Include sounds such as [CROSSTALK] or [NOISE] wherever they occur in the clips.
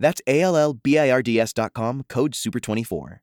That's A L L B I R D S.com, code SUPER24.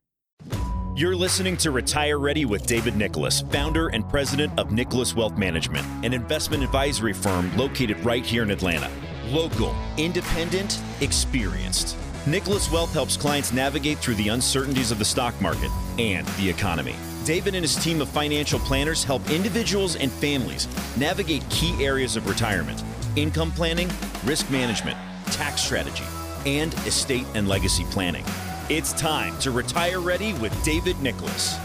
You're listening to Retire Ready with David Nicholas, founder and president of Nicholas Wealth Management, an investment advisory firm located right here in Atlanta. Local, independent, experienced. Nicholas Wealth helps clients navigate through the uncertainties of the stock market and the economy. David and his team of financial planners help individuals and families navigate key areas of retirement, income planning, risk management, tax strategy, and estate and legacy planning. It's time to retire ready with David Nicholas.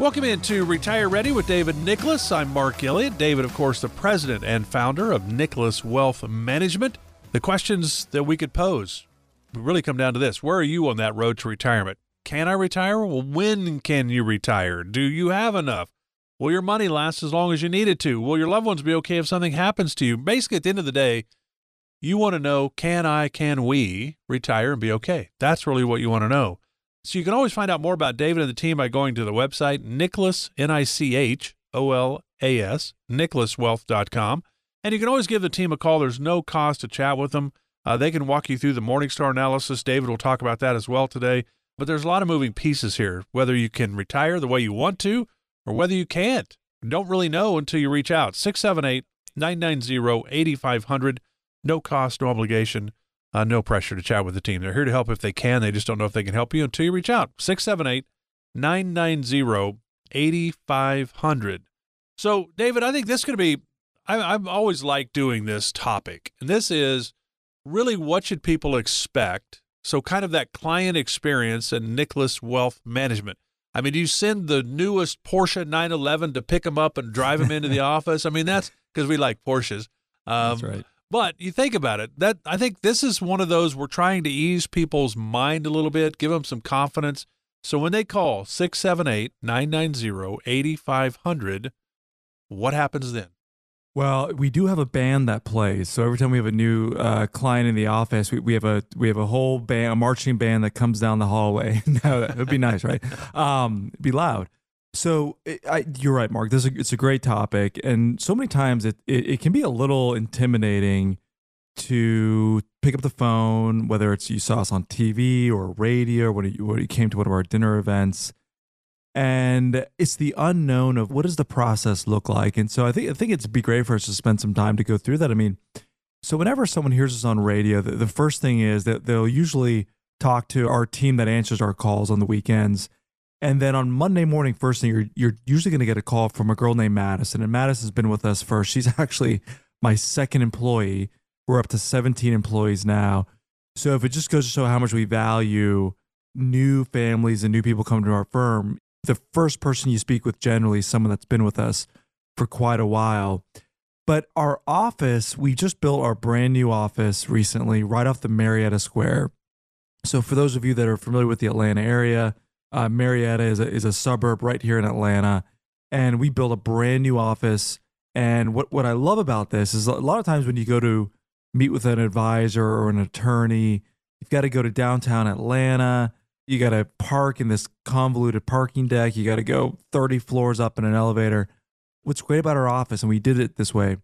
Welcome into Retire Ready with David Nicholas. I'm Mark Elliott. David, of course, the president and founder of Nicholas Wealth Management. The questions that we could pose really come down to this Where are you on that road to retirement? Can I retire? Well, when can you retire? Do you have enough? Will your money last as long as you need it to? Will your loved ones be okay if something happens to you? Basically, at the end of the day, you want to know can I, can we retire and be okay? That's really what you want to know. So you can always find out more about David and the team by going to the website Nicholas, N I C H O L A S, nicholaswealth.com. And you can always give the team a call. There's no cost to chat with them. Uh, they can walk you through the Morningstar analysis. David will talk about that as well today. But there's a lot of moving pieces here, whether you can retire the way you want to or whether you can't. Don't really know until you reach out. 678 990 8500. No cost, no obligation. Uh, no pressure to chat with the team. They're here to help if they can. They just don't know if they can help you until you reach out. 678 990 8500. So, David, I think this is going to be, I, I've always liked doing this topic. And this is really what should people expect? So, kind of that client experience and Nicholas Wealth Management. I mean, do you send the newest Porsche 911 to pick them up and drive them into the [LAUGHS] office? I mean, that's because we like Porsches. Um, that's right. But you think about it, that I think this is one of those we're trying to ease people's mind a little bit, give them some confidence. So when they call 678 990 8500, what happens then? Well, we do have a band that plays. So every time we have a new uh, client in the office, we, we have a we have a whole band, a marching band that comes down the hallway. [LAUGHS] no, would be nice, right? Um, be loud. So I, you're right, Mark. This is a, it's a great topic, and so many times it, it, it can be a little intimidating to pick up the phone, whether it's you saw us on TV or radio, when you, when you came to one of our dinner events, and it's the unknown of what does the process look like. And so I think I think it'd be great for us to spend some time to go through that. I mean, so whenever someone hears us on radio, the, the first thing is that they'll usually talk to our team that answers our calls on the weekends and then on Monday morning, first thing, you're, you're usually going to get a call from a girl named Madison. And Madison's been with us for, she's [LAUGHS] actually my second employee. We're up to 17 employees now. So if it just goes to show how much we value new families and new people coming to our firm, the first person you speak with generally is someone that's been with us for quite a while. But our office, we just built our brand new office recently right off the Marietta Square. So for those of you that are familiar with the Atlanta area, uh, Marietta is a, is a suburb right here in Atlanta, and we built a brand new office. And what, what I love about this is a lot of times when you go to meet with an advisor or an attorney, you've got to go to downtown Atlanta. You got to park in this convoluted parking deck. You got to go 30 floors up in an elevator. What's great about our office, and we did it this way,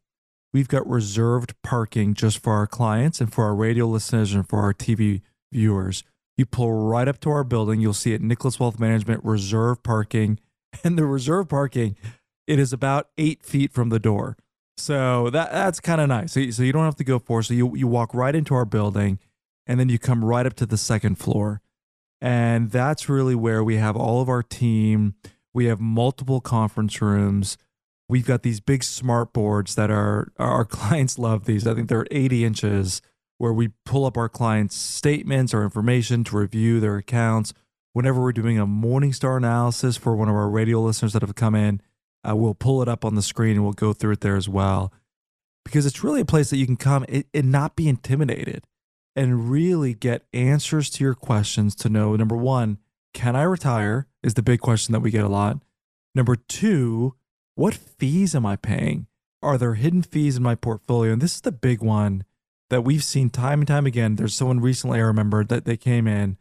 we've got reserved parking just for our clients and for our radio listeners and for our TV viewers. You pull right up to our building. You'll see it Nicholas Wealth Management reserve parking. [LAUGHS] And the reserve parking, it is about eight feet from the door. So that that's kind of nice. So, so you don't have to go for. So you you walk right into our building, and then you come right up to the second floor, and that's really where we have all of our team. We have multiple conference rooms. We've got these big smart boards that are our [LAUGHS] clients love these. I think they're 80 inches where we pull up our clients' statements or information to review their accounts. Whenever we're doing a Morningstar analysis for one of our radio listeners that have come in, uh, we'll pull it up on the screen and we'll go through it there as well. Because it's really a place that you can come and, and not be intimidated. And really get answers to your questions to know number one, can I retire? Is the big question that we get a lot. Number two, what fees am I paying? Are there hidden fees in my portfolio? And this is the big one that we've seen time and time again. There's someone recently I remember that they came in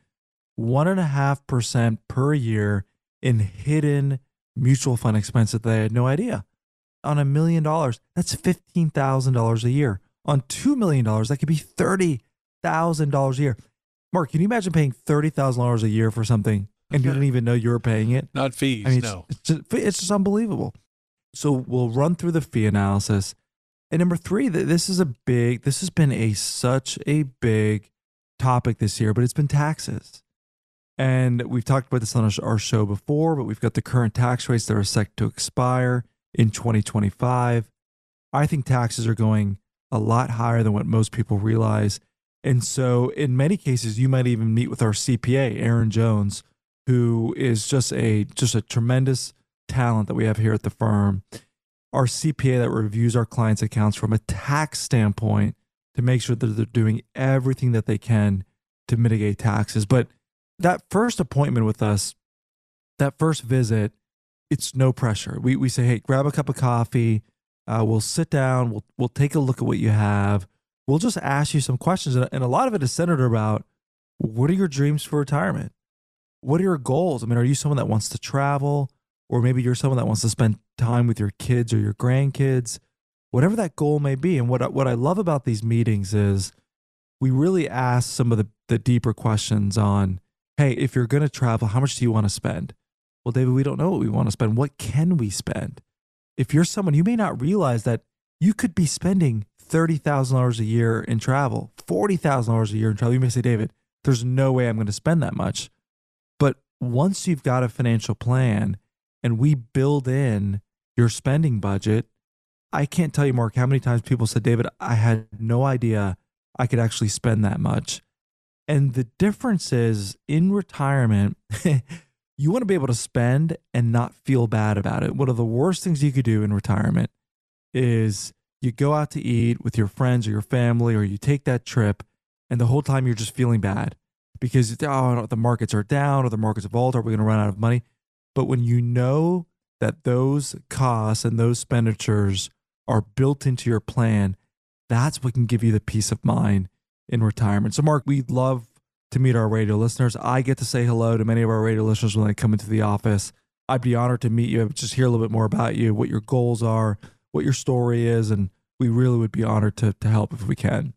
one and a half percent per year in hidden mutual fund expenses that they had no idea. On a million dollars, that's fifteen thousand dollars a year. On two million dollars, that could be thirty thousand dollars a year. Mark, can you imagine paying thirty thousand dollars a year for something and you didn't [LAUGHS] even know you were paying it? Not fees, I mean, no. it's, it's, just, it's just unbelievable. So we'll run through the fee analysis. And number three, th- this is a big, this has been a such a big topic this year, but it's been taxes. And we've talked about this on our show before, but we've got the current tax rates that are set to expire in 2025. I think taxes are going a lot higher than what most people realize. And so, in many cases, you might even meet with our CPA, Aaron Jones, who is just a just a tremendous talent that we have here at the firm. Our CPA that reviews our clients' accounts from a tax standpoint to make sure that they're doing everything that they can to mitigate taxes. But that first appointment with us, that first visit, it's no pressure. We we say, hey, grab a cup of coffee. Uh, we'll sit down. We'll we'll take a look at what you have. We'll just ask you some questions, and, a lot of it is centered about what are your dreams for retirement. What are your goals? I mean, are you someone that wants to travel, or maybe you're someone that wants to spend time with your kids or your grandkids, whatever that goal may be. And what what I love about these meetings is we really ask some of the the deeper questions on, hey, if you're going to travel, how much do you want to spend? Well, David, we don't know what we want to spend. What can we spend? If you're someone, you may not realize that you could be spending $30,000 a year in travel, $40,000 a year in travel. You may say, David, there's no way I'm going to spend that much. But once you've got a financial plan and we build in your spending budget, I can't tell you, Mark, how many times people said, David, I had no idea I could actually spend that much. And the difference is in retirement, [LAUGHS] you want to be able to spend and not feel bad about it. One of the worst things you could do in retirement is you go out to eat with your friends or your family, or you take that trip, and the whole time you're just feeling bad because oh, the markets are down or the markets have altered, Are we're going to run out of money. But when you know that those costs and those expenditures are built into your plan, that's what can give you the peace of mind in retirement. So, Mark, we'd love to meet our radio listeners. I get to say hello to many of our radio listeners when they come into the office. I'd be honored to meet you, just hear a little bit more about you, what your goals are, what your story is, and we really would be honored to, to help if we can.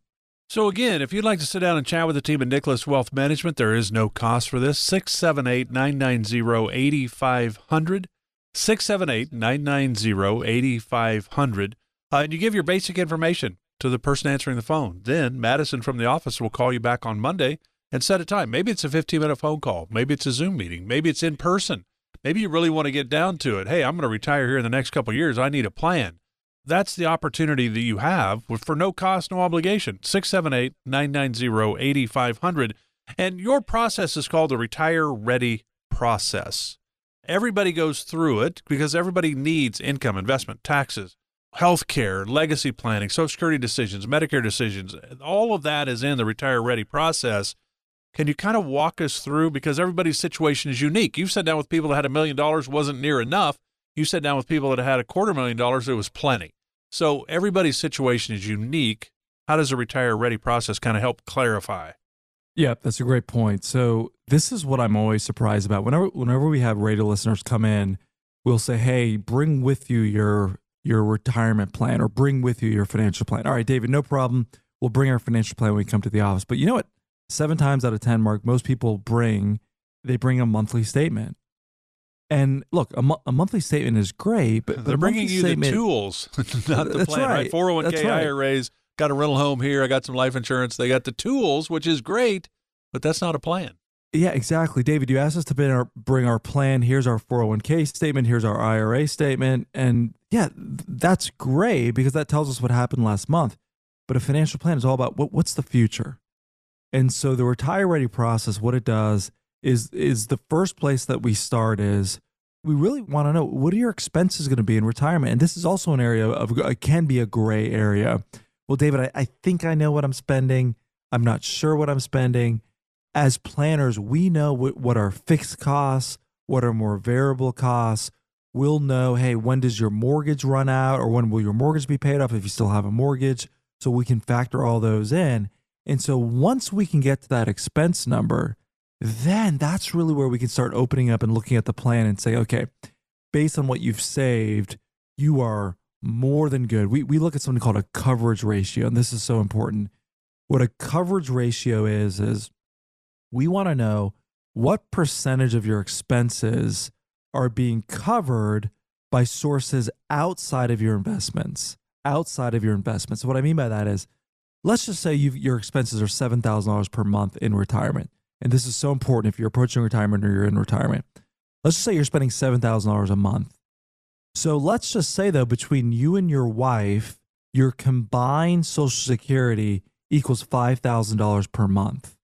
So again, if you'd like to sit down and chat with the team at Nicholas Wealth Management, there is no cost for this. 678-990-8500. 678-990-8500. Uh, and you give your basic information to the person answering the phone. Then Madison from the office will call you back on Monday and set a time. Maybe it's a 15-minute phone call. Maybe it's a Zoom meeting. Maybe it's in person. Maybe you really want to get down to it. Hey, I'm going to retire here in the next couple years. I need a plan that's the opportunity that you have for no cost, no obligation. 678 990 8500. And your process is called the Retire Ready process. Everybody goes through it because everybody needs income, investment, taxes, health care, legacy planning, Social Security decisions, Medicare decisions. All of that is in the Retire Ready process. Can you kind of walk us through? Because everybody's situation is unique. You've sat down with people that had a million dollars, wasn't near enough. You sat down with people that had a quarter million dollars, it was plenty. So everybody's situation is unique. How does a retire ready process kind of help clarify? Yeah, that's a great point. So this is what I'm always surprised about. Whenever whenever we have radio listeners come in, we'll say, "Hey, bring with you your your retirement plan or bring with you your financial plan." All right, David, no problem. We'll bring our financial plan when we come to the office. But you know what? 7 times out of 10, Mark, most people bring they bring a monthly statement. And look, a, mo- a monthly statement is great, but, They're a bringing you the tools, [LAUGHS] not the plan, right? right. 401k, That's right. IRAs, got a rental home here, I got some life insurance. They got the tools, which is great, but that's not a plan. Yeah, exactly. David, you asked us to bring our, bring our plan. Here's our 401k statement. Here's our IRA statement. And yeah, that's great because that tells us what happened last month. But a financial plan is all about what, what's the future. And so the retire ready process, what it does is is the first place that we start is we really want to know what are your expenses going to be in retirement. And this is also an area of uh, can be a gray area. Well, David, I, I think I know what I'm spending. I'm not sure what I'm spending. As planners, we know what, what our fixed costs, what are more variable costs. We'll know, hey, when does your mortgage run out or when will your mortgage be paid off if you still have a mortgage? So we can factor all those in. And so once we can get to that expense number, then that's really where we can start opening up and looking at the plan and say, okay, based on what you've saved, you are more than good. We, we look at something called a coverage ratio, and this is so important. What a coverage ratio is, is we want to know what percentage of your expenses are being covered by sources outside of your investments. Outside of your investments. So what I mean by that is, let's just say your expenses are $7,000 per month in retirement and this is so important if you're approaching retirement or you're in retirement. Let's just say you're spending $7,000 a month. So let's just say, though, between you and your wife, your combined Social Security equals $5,000 per month.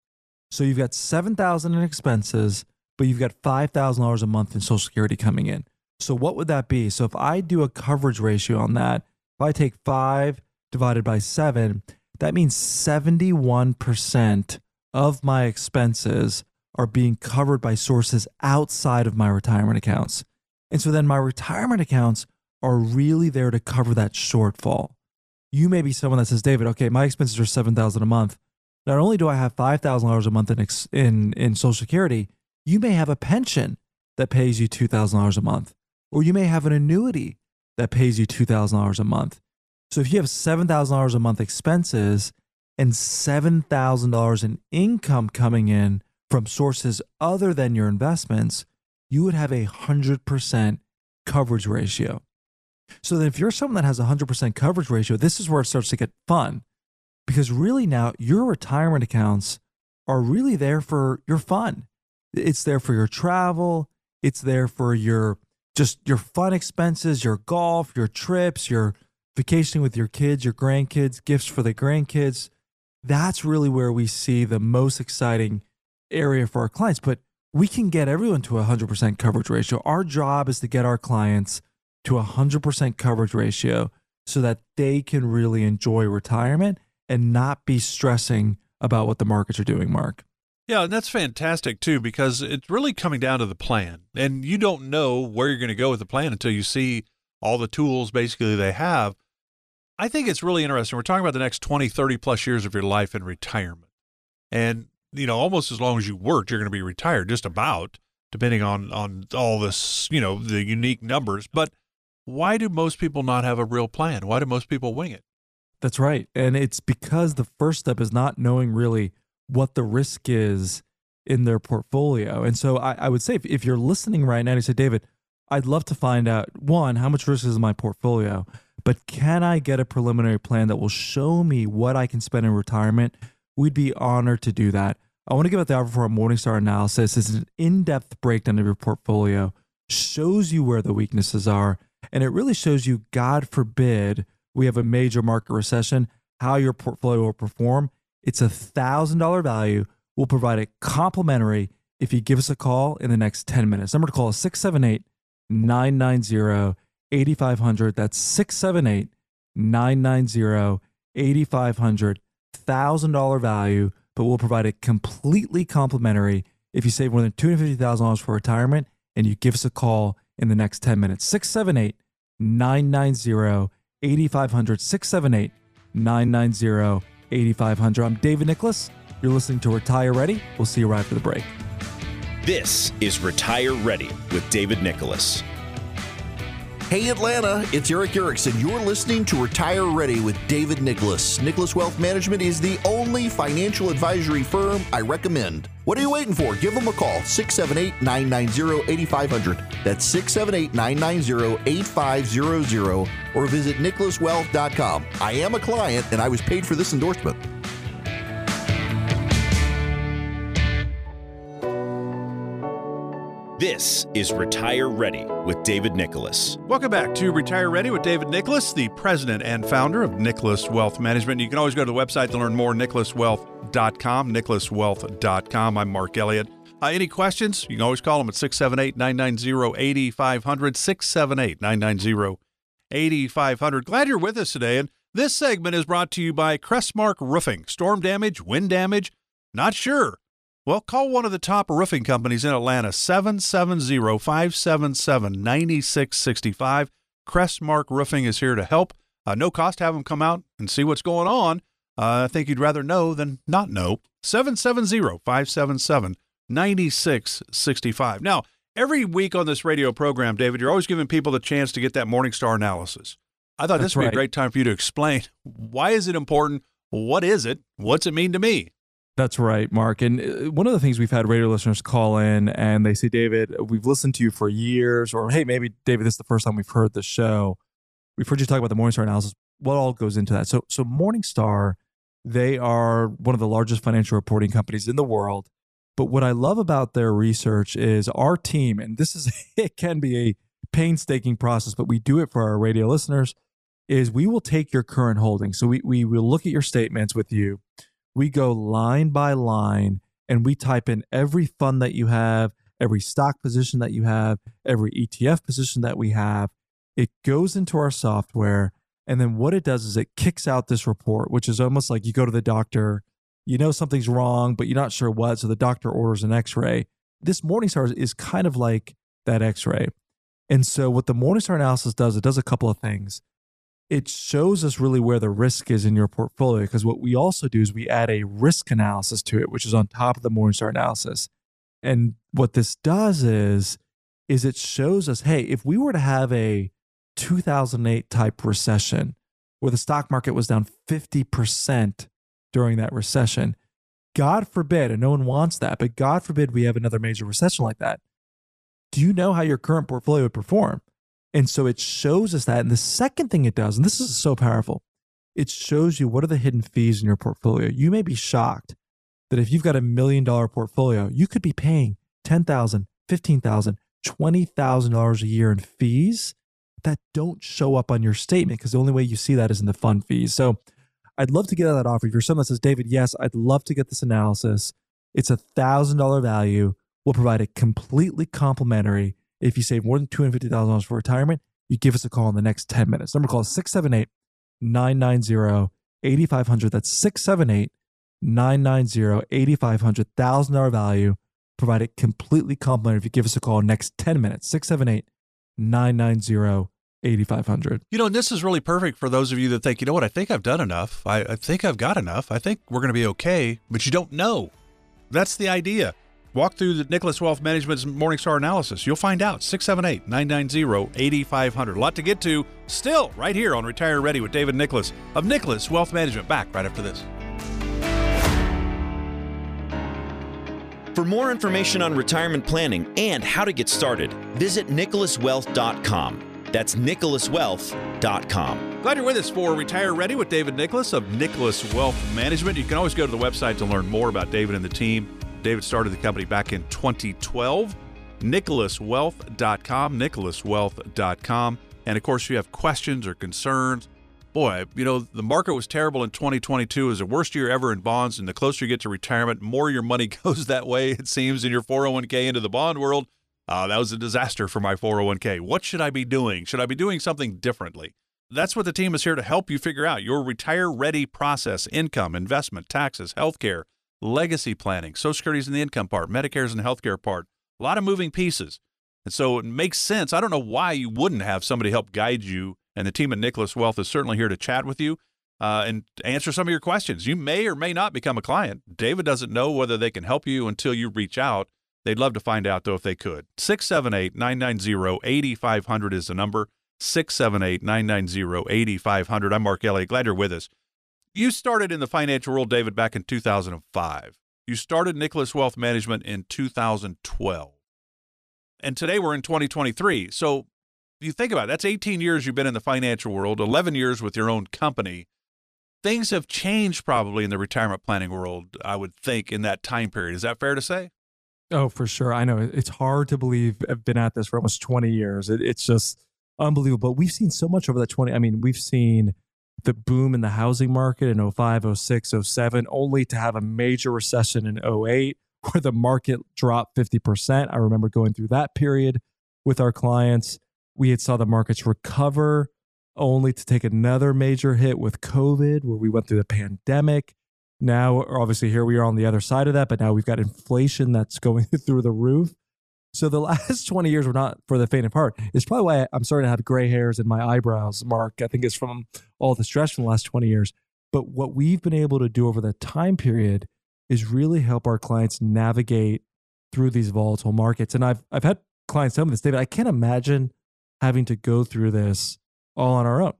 So you've got $7,000 in expenses, but you've got $5,000 a month in Social Security coming in. So what would that be? So if I do a coverage ratio on that, if I take five divided by seven, that means 71% of my expenses are being covered by sources outside of my retirement accounts. And so then my retirement accounts are really there to cover that shortfall. You may be someone that says, David, okay, my expenses are 7000 a month. Not only do I have $5,000 a month in, in, in Social Security, you may have a pension that pays you $2,000 a month, or you may have an annuity that pays you $2,000 a month. So if you have $7,000 a month expenses and $7,000 in income coming in from sources other than your investments, you would have a 100% coverage ratio. So then if you're someone that has a 100% coverage ratio, this is where it starts to get fun because really now your retirement accounts are really there for your fun. It's there for your travel, it's there for your just your fun expenses, your golf, your trips, your vacationing with your kids, your grandkids, gifts for the grandkids, that's really where we see the most exciting area for our clients. But we can get everyone to a 100% coverage ratio. Our job is to get our clients to a 100% coverage ratio so that they can really enjoy retirement and not be stressing about what the markets are doing, Mark. Yeah, and that's fantastic too because it's really coming down to the plan. And you don't know where you're going to go with the plan until you see all the tools basically they have. I think it's really interesting. We're talking about the next 20, 30 plus years of your life in retirement. And, you know, almost as long as you worked, you're going to be retired, just about, depending on, on all this, you know, the unique numbers. But why do most people not have a real plan? Why do most people wing it? That's right. And it's because the first step is not knowing really what the risk is in their portfolio. And so I, I would say if, if you're listening right now you say, David, I'd love to find out one, how much risk is in my portfolio? But can I get a preliminary plan that will show me what I can spend in retirement? We'd be honored to do that. I want to give out the offer for our Morningstar analysis. It's an in depth breakdown of your portfolio, shows you where the weaknesses are, and it really shows you, God forbid, we have a major market recession, how your portfolio will perform. It's a $1,000 value. We'll provide it complimentary if you give us a call in the next 10 minutes. Number to call is 678 990 8500. That's 678 990 8500. $1,000 value, but we'll provide it completely complimentary if you save more than $250,000 for retirement and you give us a call in the next 10 minutes. 678 990 8500. 678 990 8500. I'm David Nicholas. You're listening to Retire Ready. We'll see you right after the break. This is Retire Ready with David Nicholas. Hey Atlanta, it's Erick Erickson. You're listening to Retire Ready with David Nicholas. Nicholas Wealth Management is the only financial advisory firm I recommend. What are you waiting for? Give them a call, 678 990 8500. That's 678 990 8500, or visit nicholaswealth.com. I am a client and I was paid for this endorsement. This is Retire Ready with David Nicholas. Welcome back to Retire Ready with David Nicholas, the president and founder of Nicholas Wealth Management. You can always go to the website to learn more, nicholaswealth.com, nicholaswealth.com. I'm Mark Elliott. Uh, any questions? You can always call them at 678 990 8500, 678 990 8500. Glad you're with us today. And This segment is brought to you by Crestmark Roofing. Storm damage, wind damage? Not sure. Well, call one of the top roofing companies in Atlanta, 770 577 9665. Crestmark Roofing is here to help. Uh, no cost, have them come out and see what's going on. Uh, I think you'd rather know than not know. 770 577 9665. Now, every week on this radio program, David, you're always giving people the chance to get that Morningstar analysis. I thought That's this would right. be a great time for you to explain [LAUGHS] why is it important? What is it? What's it mean to me? That's right, Mark. And uh, one of the things we've had radio listeners call in and they say, David, we've listened to you for years, or hey, maybe David, this is the first time we've heard the show. We've heard you talk about the Morningstar analysis. What all goes into that? So, so Morningstar, they are one of the largest financial reporting companies in the world. But what I love about their research is our team, and this is [LAUGHS] it can be a painstaking process, but we do it for our radio listeners. Is we will take your current holdings. So we we will look at your statements with you we go line by line and we type in every fund that you have, every stock position that you have, every ETF position that we have. It goes into our software. And then what it does is it kicks out this report, which is almost like you go to the doctor, you know something's wrong, but you're not sure what. So the doctor orders an x ray. This Morningstar is kind of like that x ray. And so what the Morningstar analysis does, it does a couple of things it shows us really where the risk is in your portfolio because what we also do is we add a risk analysis to it which is on top of the morningstar analysis. And what this does is is it shows us hey if we were to have a 2008 type recession where the stock market was down 50% during that recession god forbid and no one wants that but god forbid we have another major recession like that. Do you know how your current portfolio would perform and so it shows us that. And the second thing it does, and this is so powerful, it shows you what are the hidden fees in your portfolio. You may be shocked that if you've got a million dollar portfolio, you could be paying $10,000, $15,000, $20,000 a year in fees that don't show up on your statement because the only way you see that is in the fund fees. So I'd love to get that offer. If you're someone that says, David, yes, I'd love to get this analysis. It's a $1,000 value. We'll provide it completely complimentary. If you save more than $250,000 for retirement, you give us a call in the next 10 minutes. Number call is 678 990 8500. That's 678 990 8500. $1,000 value. provided completely complimentary if you give us a call next 10 minutes. 678 990 8500. You know, and this is really perfect for those of you that think, you know what, I think I've done enough. I, I think I've got enough. I think we're going to be okay, but you don't know. That's the idea. Walk through the Nicholas Wealth Management's Morningstar analysis. You'll find out. 678 990 8500. A lot to get to still right here on Retire Ready with David Nicholas of Nicholas Wealth Management. Back right after this. For more information on retirement planning and how to get started, visit nicholaswealth.com. That's nicholaswealth.com. Glad you're with us for Retire Ready with David Nicholas of Nicholas Wealth Management. You can always go to the website to learn more about David and the team. David started the company back in 2012. NicholasWealth.com, NicholasWealth.com. And of course, if you have questions or concerns, boy, you know, the market was terrible in 2022. It was the worst year ever in bonds. And the closer you get to retirement, more your money [LAUGHS] goes that way, it seems, in your 401k into the bond world. Uh, that was a disaster for my 401k. What should I be doing? Should I be doing something differently? That's what the team is here to help you figure out your retire ready process income, investment, taxes, healthcare, legacy planning, Social Security's in the income part, Medicare's in the healthcare part. A lot of moving pieces. And so it makes sense. I don't know why you wouldn't have somebody help guide you. And the team at Nicholas Wealth is certainly here to chat with you uh, and answer some of your questions. You may or may not become a client. David doesn't know whether they can help you until you reach out. They'd love to find out, though, if they could. 678 990 8500 is the number. 678 990 8500. I'm Mark Elliott. Glad you're with us. You started in the financial world, David, back in 2005. You started Nicholas Wealth Management in 2012. And today we're in 2023. So you think about it, that's 18 years you've been in the financial world, 11 years with your own company. Things have changed probably in the retirement planning world, I would think, in that time period. Is that fair to say? Oh, for sure. I know it's hard to believe I've been at this for almost 20 years. It, it's just unbelievable. But we've seen so much over that 20. I mean, we've seen the boom in the housing market in 05, 06, 07, only to have a major recession in 08 [LAUGHS] where the market dropped 50%. I remember going through that period with our clients. We had saw the markets recover only to take another major hit with COVID, where we went through the pandemic. Now, obviously, here we are on the other side of that, but now we've got inflation that's going [LAUGHS] through the roof. So the [LAUGHS] last 20 years were not for the faint of heart. It's probably why I'm starting to have gray hairs in my eyebrows, Mark. I think it's from all the stress from the last 20 years. But what we've been able to do over that time period is really help our clients navigate through these volatile markets. And I've I've had clients tell me this, David, I can't imagine having to go through this all on our own.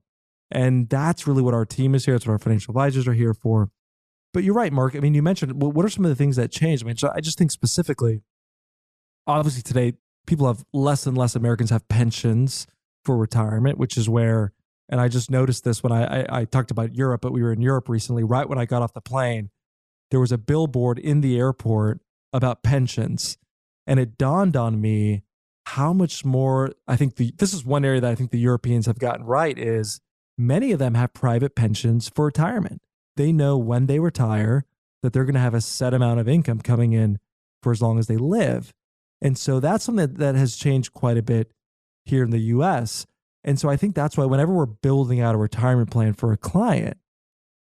And that's really what our team is here. That's what our financial advisors are here for. But you're right, Mark. I mean, you mentioned what are some of the things that changed? I mean, so I just think specifically, obviously today people have less and less Americans have pensions for retirement, which is where, and I just noticed this when I, I, I talked about Europe, but we were in Europe recently. Right when I got off the plane, there was a billboard in the airport about pensions, and it dawned on me how much more I think the this is one area that I think the Europeans have gotten right is many of them have private pensions for retirement. They know when they retire that they're going to have a set amount of income coming in for as long as they live. And so that's something that, that has changed quite a bit here in the US. And so I think that's why whenever we're building out a retirement plan for a client,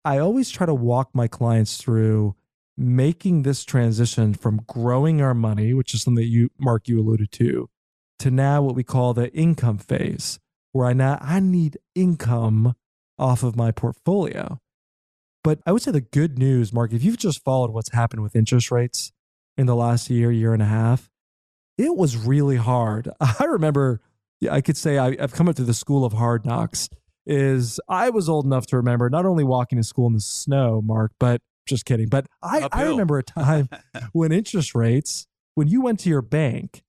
I always try to walk my clients through making this transition from growing our money, which is something that you, Mark, you alluded to, to now what we call the income phase, where I now I need income off of my portfolio. But I would say the good news, Mark, if you've just followed what's happened with interest rates in the last year, year and a half, it was really hard. [LAUGHS] I remember, I could say I, have come up through the school of hard knocks. Is I was old enough to remember not only walking to school in the snow, Mark, but just kidding. But I, I remember a time [LAUGHS] when interest rates, when you went to your bank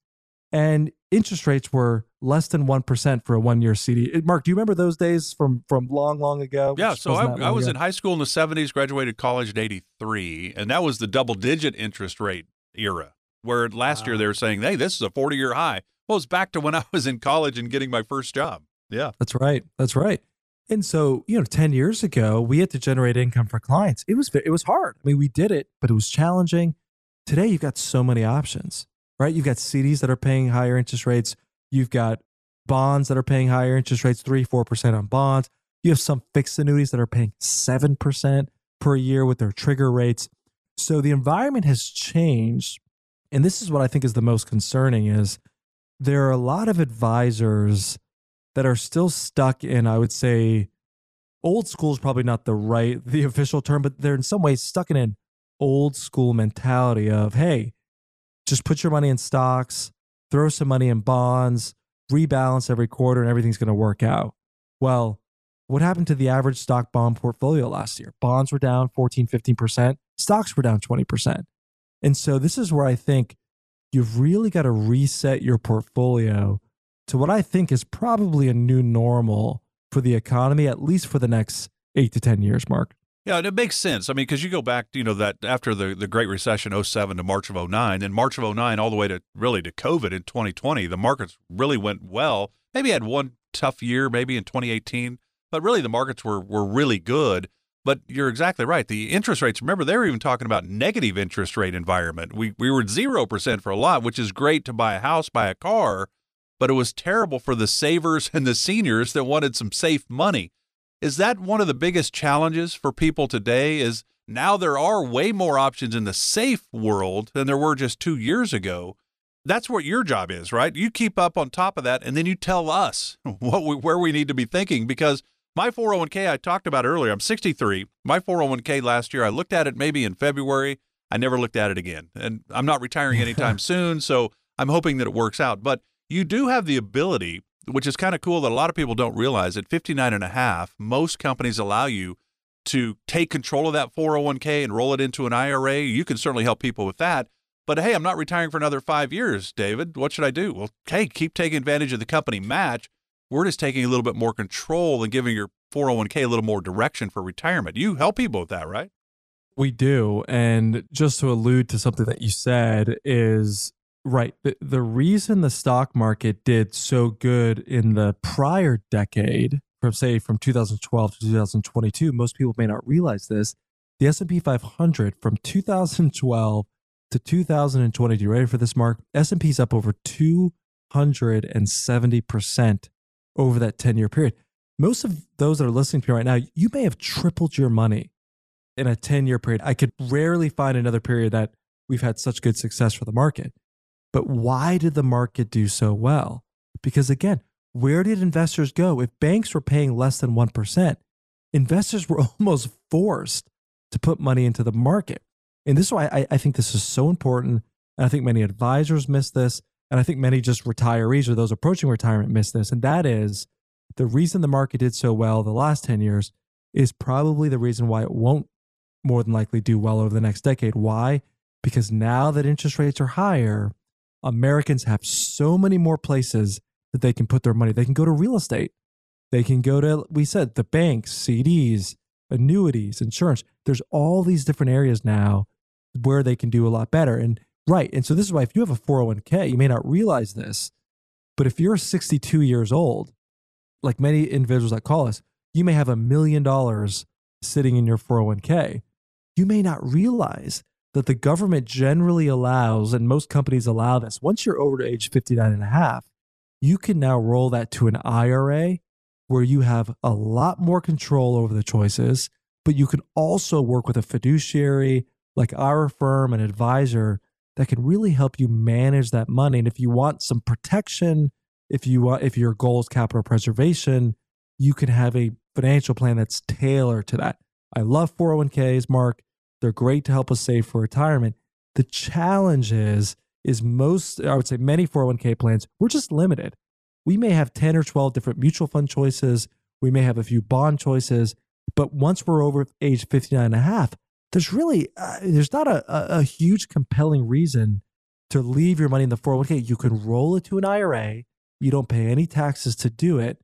and interest rates were less than 1% for a one year CD. Eh, Mark, do you remember those days from, from long, long ago? Yeah. So I, I was ago? in high school in the 70s, graduated college in 83, and that was the double digit interest rate era where last wow. year they were saying, hey, this is a 40 year high. Well, it's back to when [LAUGHS] I was in college and getting my first job. Yeah. That's right. That's right. And so, you know, 10 years ago, we had to generate income for clients. It was it was hard. I mean, we did it, but it was challenging. Today, you've got so many options right? You've got CDs that are paying higher interest rates. You've got bonds that are paying higher interest rates, three, 4% on bonds. You have some fixed annuities that are paying 7% per year with their trigger rates. So the environment has changed. And this is what I think is the most concerning is there are a lot of advisors that are still stuck in, I would say, old school is probably not the right, the [LAUGHS] official term, but they're in some ways stuck in an old school mentality of, hey, just put your money in stocks, throw some money in bonds, rebalance every quarter, and everything's going to work out. Well, what happened to the average stock bond portfolio last year? Bonds were down 14, 15%, stocks were down 20%. And so this is where I think you've really got to reset your portfolio to what I think is probably a new normal for the economy, at least for the next eight to 10 years, Mark. Yeah, and it makes sense. I mean, because you go back, you know, that after the, the Great Recession, 07 to March of 09, then March of 09 all the way to really to COVID in 2020, the markets really went well. Maybe had one tough year, maybe in 2018, but really the markets were, were really good. But you're exactly right. The interest rates, remember, they were even talking about negative interest rate environment. We, we were 0% for a lot, which is great to buy a house, buy a car, but it was terrible for the savers and the seniors that wanted some safe money. Is that one of the biggest challenges for people today? Is now there are way more options in the safe world than there were just two years ago. That's what your job is, right? You keep up on top of that, and then you tell us [LAUGHS] what we, where we need to be thinking. Because my 401k I talked about earlier, I'm 63. My 401k last year, I looked at it maybe in February. I never looked at it again, and I'm not retiring anytime [LAUGHS] soon, so I'm hoping that it works out. But you do have the ability which is kind of cool that a lot of people don't realize at 59 and a half most companies allow you to take control of that 401k and roll it into an IRA you can certainly help people with that but hey I'm not retiring for another 5 years David what should I do well hey keep taking advantage of the company match we're just taking a little bit more control and giving your 401k a little more direction for retirement you help people with that right we do and just to allude to something that you said is Right. The, the reason the stock market did so good in the prior decade, from say from 2012 to 2022, most people may not realize this. The S&P 500 from 2012 to 2022, ready for this mark? S&P's up over 270% over that 10-year period. most of those that are listening to me right now, you may have tripled your money in a 10 year period. I could rarely find another period that we've had such good success for the market. But why did the market do so well? Because again, where did investors go? If banks were paying less than 1%, investors were [LAUGHS] almost forced to put money into the market. And this is why I, I think this is so important. And I think many advisors miss this. And I think many just retirees or those approaching retirement miss this. And that is the reason the market did so well the last 10 years is probably the reason why it won't more than likely do well over the next decade. Why? Because now that interest rates are higher, Americans have so many more places that they can put their money. They can go to real estate. They can go to, we said, the banks, CDs, annuities, insurance. There's all these different areas now where they can do a lot better. And right. And so this is why if you have a 401k, you may not realize this, but if you're 62 years old, like many individuals that call us, you may have a million dollars sitting in your 401k. You may not realize that the government generally allows, and most companies allow this, once you're over to age 59 and a half, you can now roll that to an IRA where you have a lot more control over the choices, but you can also work with a fiduciary like our firm, an advisor that can really help you manage that money. And if you want some protection, if you want, if your goal is capital preservation, you can have a financial plan that's tailored to that. I love 401ks, Mark. They're great to help us save for retirement. The challenge is, is most, I would say many 401k plans, we're just limited. We may have 10 or 12 different mutual fund choices. We may have a few bond choices. But once we're over age 59 and a half, there's really, uh, there's not a, a, a huge compelling reason to leave your money in the 401k. You can roll it to an IRA. You don't pay any taxes to do it,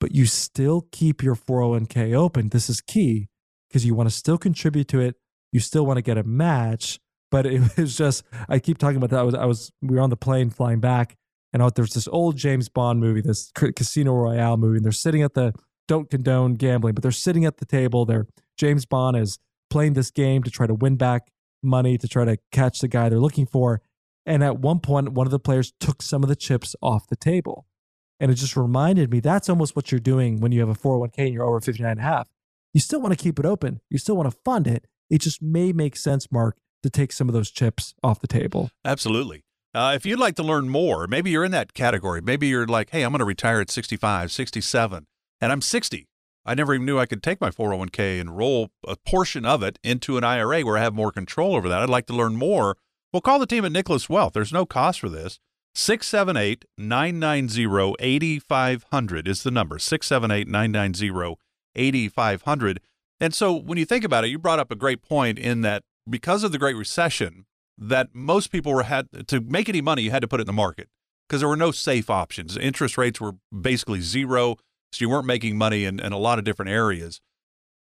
but you still keep your 401k open. This is key because you want to still contribute to it you still want to get a match. But it [LAUGHS] was just, I keep talking about that. I was, I was, we were on the plane flying back, and there's this old James Bond movie, this Casino Royale movie, and they're sitting at the, don't condone gambling, but they're sitting at the table. They're, James Bond is playing this game to try to win back money, to try to catch the guy they're looking for. And at one point, one of the players took some of the chips off the table. And it just reminded me that's almost what you're doing when you have a 401k and you're over 59 and a half. You still want to keep it open. You still want to fund it, it just may make sense, Mark, to take some of those chips off the table. Absolutely. Uh, if you'd like to learn more, maybe you're in that category. Maybe you're like, hey, I'm going to retire at 65, 67, and I'm 60. I never even knew I could take my 401k and roll a portion of it into an IRA where I have more control over that. I'd like to learn more. Well, call the team at Nicholas Wealth. There's no cost for this. 678 990 8500 is the number. 678 990 8500. And so when you think about it, you brought up a great point in that because of the Great Recession, that most people were had to make any money, you had to put it in the market because there were no safe options. Interest rates were basically zero, so you weren't making money in, in a lot of different areas.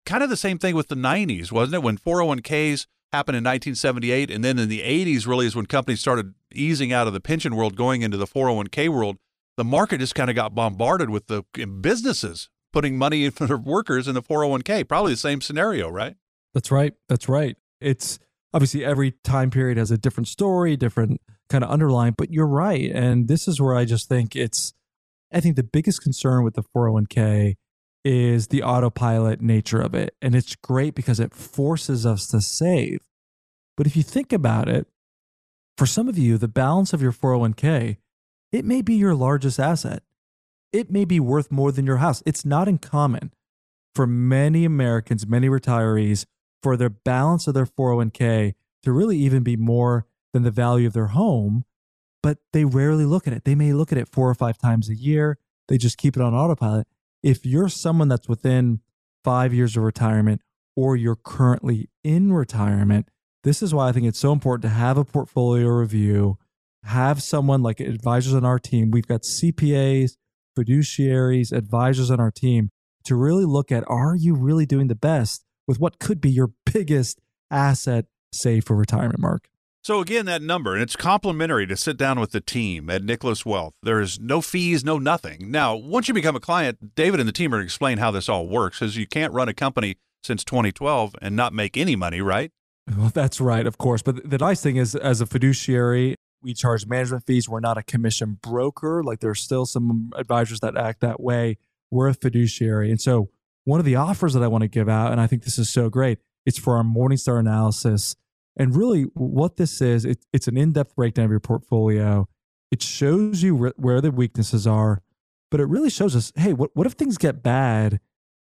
Kind of the same thing with the 90s, wasn't it? When 401ks happened in 1978, and then in the 80s, really is when companies started easing out of the pension world, going into the 401k world. The market just kind of got bombarded with the businesses putting money in [LAUGHS] workers in the 401k. Probably the same scenario, right? That's right. That's right. It's obviously every time period has a different story, different kind of underline, but you're right. And this is where I just think it's, I think the biggest concern with the 401k is the autopilot nature of it. And it's great because it forces us to save. But if you think about it, for some of you, the balance of your 401k, it may be your largest asset it may be worth more than your house. It's not uncommon for many Americans, many retirees, for their balance of their 401k to really even be more than the value of their home, but they rarely look at it. They may look at it four or five times a year. They just keep it on autopilot. If you're someone that's within five years of retirement or you're currently in retirement, this is why I think it's so important to have a portfolio review, have someone like advisors on our team. We've got CPAs, fiduciaries, advisors on our team to really look at are you really doing the best with what could be your [LAUGHS] biggest asset save for retirement, Mark? So again, that number, and it's complimentary to sit down with the team at Nicholas Wealth. There's no fees, no nothing. Now, once you become a client, David and the team are going to explain how this all works, because you can't run a company since 2012 and not make any money, right? Well, that's right, of course. But the nice thing is, as a fiduciary, we charge management fees. We're not a commission broker. Like there's still some advisors that act that way. we're a fiduciary. And so one of the offers that I want to give out, and I think this is so great, it's for our Morningstar analysis. And really, what this is, it, it's an in depth breakdown of your portfolio. It shows you where, where the weaknesses are, but it really shows us hey, what, what if things get bad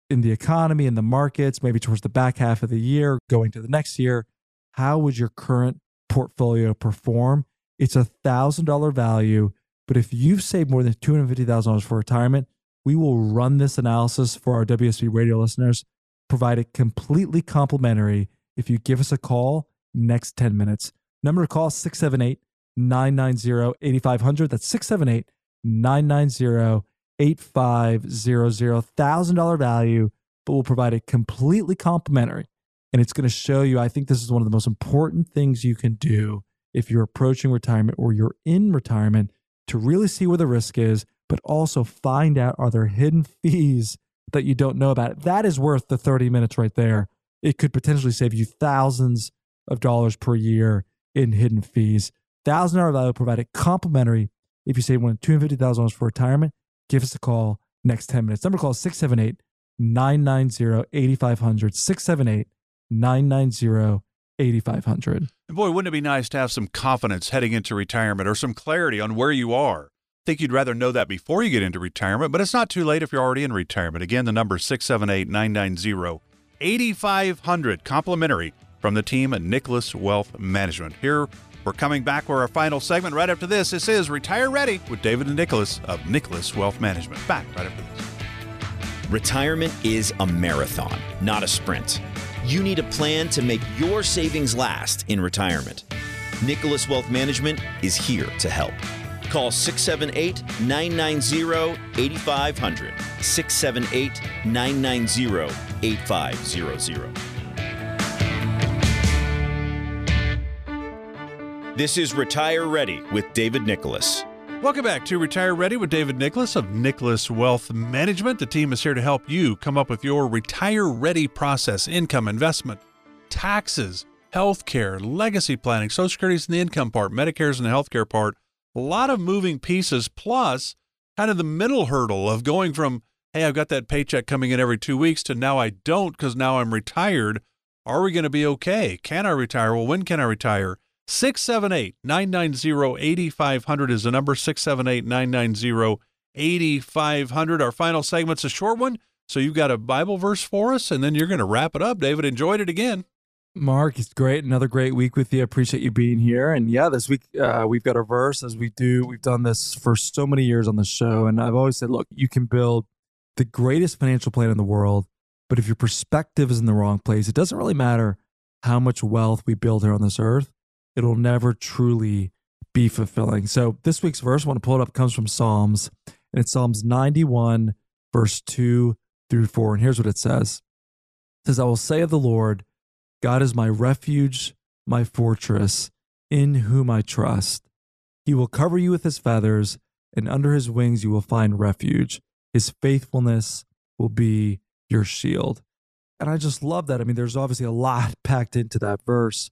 in the economy, in the markets, maybe towards the back half of the year, going to the next year? How would your current portfolio perform? It's a $1,000 value. But if you've saved more than $250,000 for retirement, we will run this analysis for our WSB radio listeners, provide it completely complimentary if you give us a call next 10 minutes. Number to call 678 990 8500. That's 678 990 8500. $1,000 value, but we'll provide it completely complimentary. And it's going to show you, I think this is one of the most important things you can do if you're approaching retirement or you're in retirement to really see where the risk is, but also find out are there hidden [LAUGHS] fees that you don't know about. That is worth the 30 minutes right there. It could potentially save you thousands of dollars per year in hidden fees. Thousand dollar value provided complimentary. If you save than two hundred fifty thousand dollars for retirement, give us a call next ten minutes. Number call 678 990 8500. 678 990 8500. And boy, wouldn't it be nice to have some confidence heading into retirement or some clarity on where you are? Think you'd rather know that before you get into retirement, but it's not too late if you're already in retirement. Again, the number is 678 990 8500, complimentary from the team at Nicholas Wealth Management. Here, we're coming back for our final segment right after this. This is Retire Ready with David and Nicholas of Nicholas Wealth Management. Back right after this. Retirement is a marathon, not a sprint. You need a plan to make your savings last in retirement. Nicholas Wealth Management is here to help. Call 678 990 8500. 678 990 8500. This is Retire Ready with David Nicholas. Welcome back to Retire Ready with David Nicholas of Nicholas Wealth Management. The team is here to help you come up with your retire ready process income, investment, taxes, healthcare, legacy planning, Social Security's in the income part, Medicare's in the healthcare part. A lot of moving pieces, plus kind of the middle hurdle of going from, hey, I've got that paycheck coming in every two weeks to now I don't because now I'm retired. Are we going to be okay? Can I retire? Well, when can I retire? 678 990 8500 is the number 678 990 8500. Our final segment's a short one. So you've got a Bible verse for us, and then you're going to wrap it up. David, enjoyed it again. Mark, it's great. Another great week with you. Appreciate you being here. And yeah, this week uh, we've got a verse as we do. We've done this for so many years on the show. And I've always said, look, you can build the greatest financial plan in the world, but if your perspective is in the wrong place, it doesn't really matter how much wealth we build here on this earth it'll never truly be fulfilling. So this week's verse, I want to pull it up, comes from Psalms, and it's Psalms 91, verse 2 through 4. And here's what it says It says, I will say of the Lord, God is my refuge, my fortress, in whom I trust. He will cover you with his feathers, and under his wings you will find refuge. His faithfulness will be your shield. And I just love that. I mean, there's obviously a lot [LAUGHS] packed into that verse.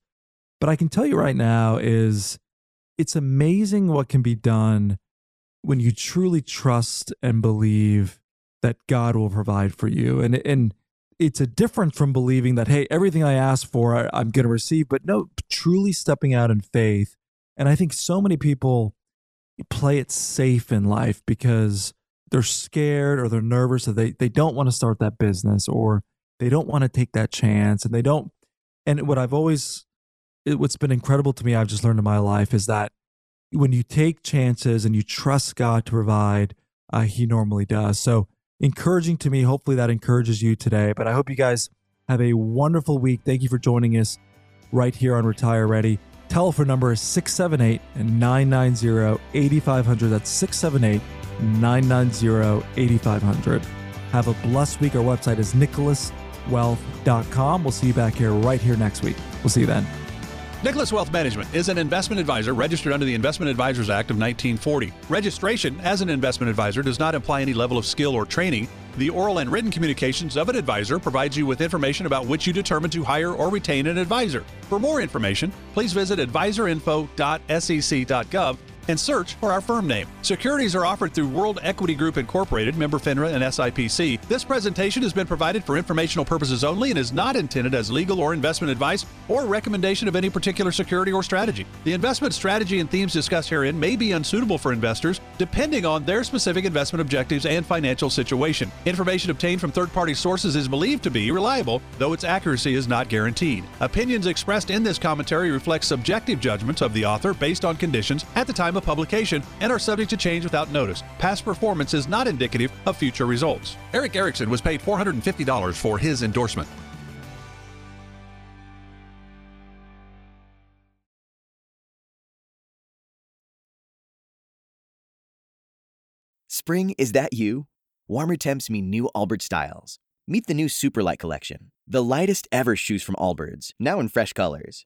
But I can tell you right now is it's amazing what can be done when you truly trust and believe that God will provide for you. And and it's a difference from believing that hey, everything I ask for I, I'm going to receive, but no, truly stepping out in faith. And I think so many people play it safe in life because they're scared or they're nervous or they they don't want to start that business or they don't want to take that chance and they don't and what I've always it, what's been incredible to me, I've just learned in my life, is that when you take chances and you trust God to provide, uh, He normally does. So, encouraging to me. Hopefully, that encourages you today. But I hope you guys have a wonderful week. Thank you for joining us right here on Retire Ready. Telephone number is 678 990 8500. That's 678 990 8500. Have a blessed week. Our website is nicholaswealth.com. We'll see you back here right here next week. We'll see you then. Nicholas Wealth Management is an investment advisor registered under the Investment Advisors Act of 1940. Registration as an investment advisor does not imply any level of skill or training. The oral and written communications of an advisor provides you with information about which you determine to hire or retain an advisor. For more information, please visit advisorinfo.sec.gov and search for our firm name. Securities are offered through World Equity Group Incorporated, member FINRA and SIPC. This presentation has been provided for informational purposes only and is not intended as legal or investment advice or recommendation of any particular security or strategy. The investment strategy and themes discussed herein may be unsuitable for investors depending on their specific investment objectives and financial situation. Information obtained from third party sources is believed to be reliable, though its accuracy is not guaranteed. Opinions expressed in this commentary reflect subjective judgments of the author based on conditions at the time of publication and are subject to change without notice. Past performance is not indicative of future results. Erick Erickson was paid $450 for his endorsement. Spring, is that you? Warmer temps mean new Allbirds styles. Meet the new Superlight collection, the lightest ever shoes from Allbirds, now in fresh colors.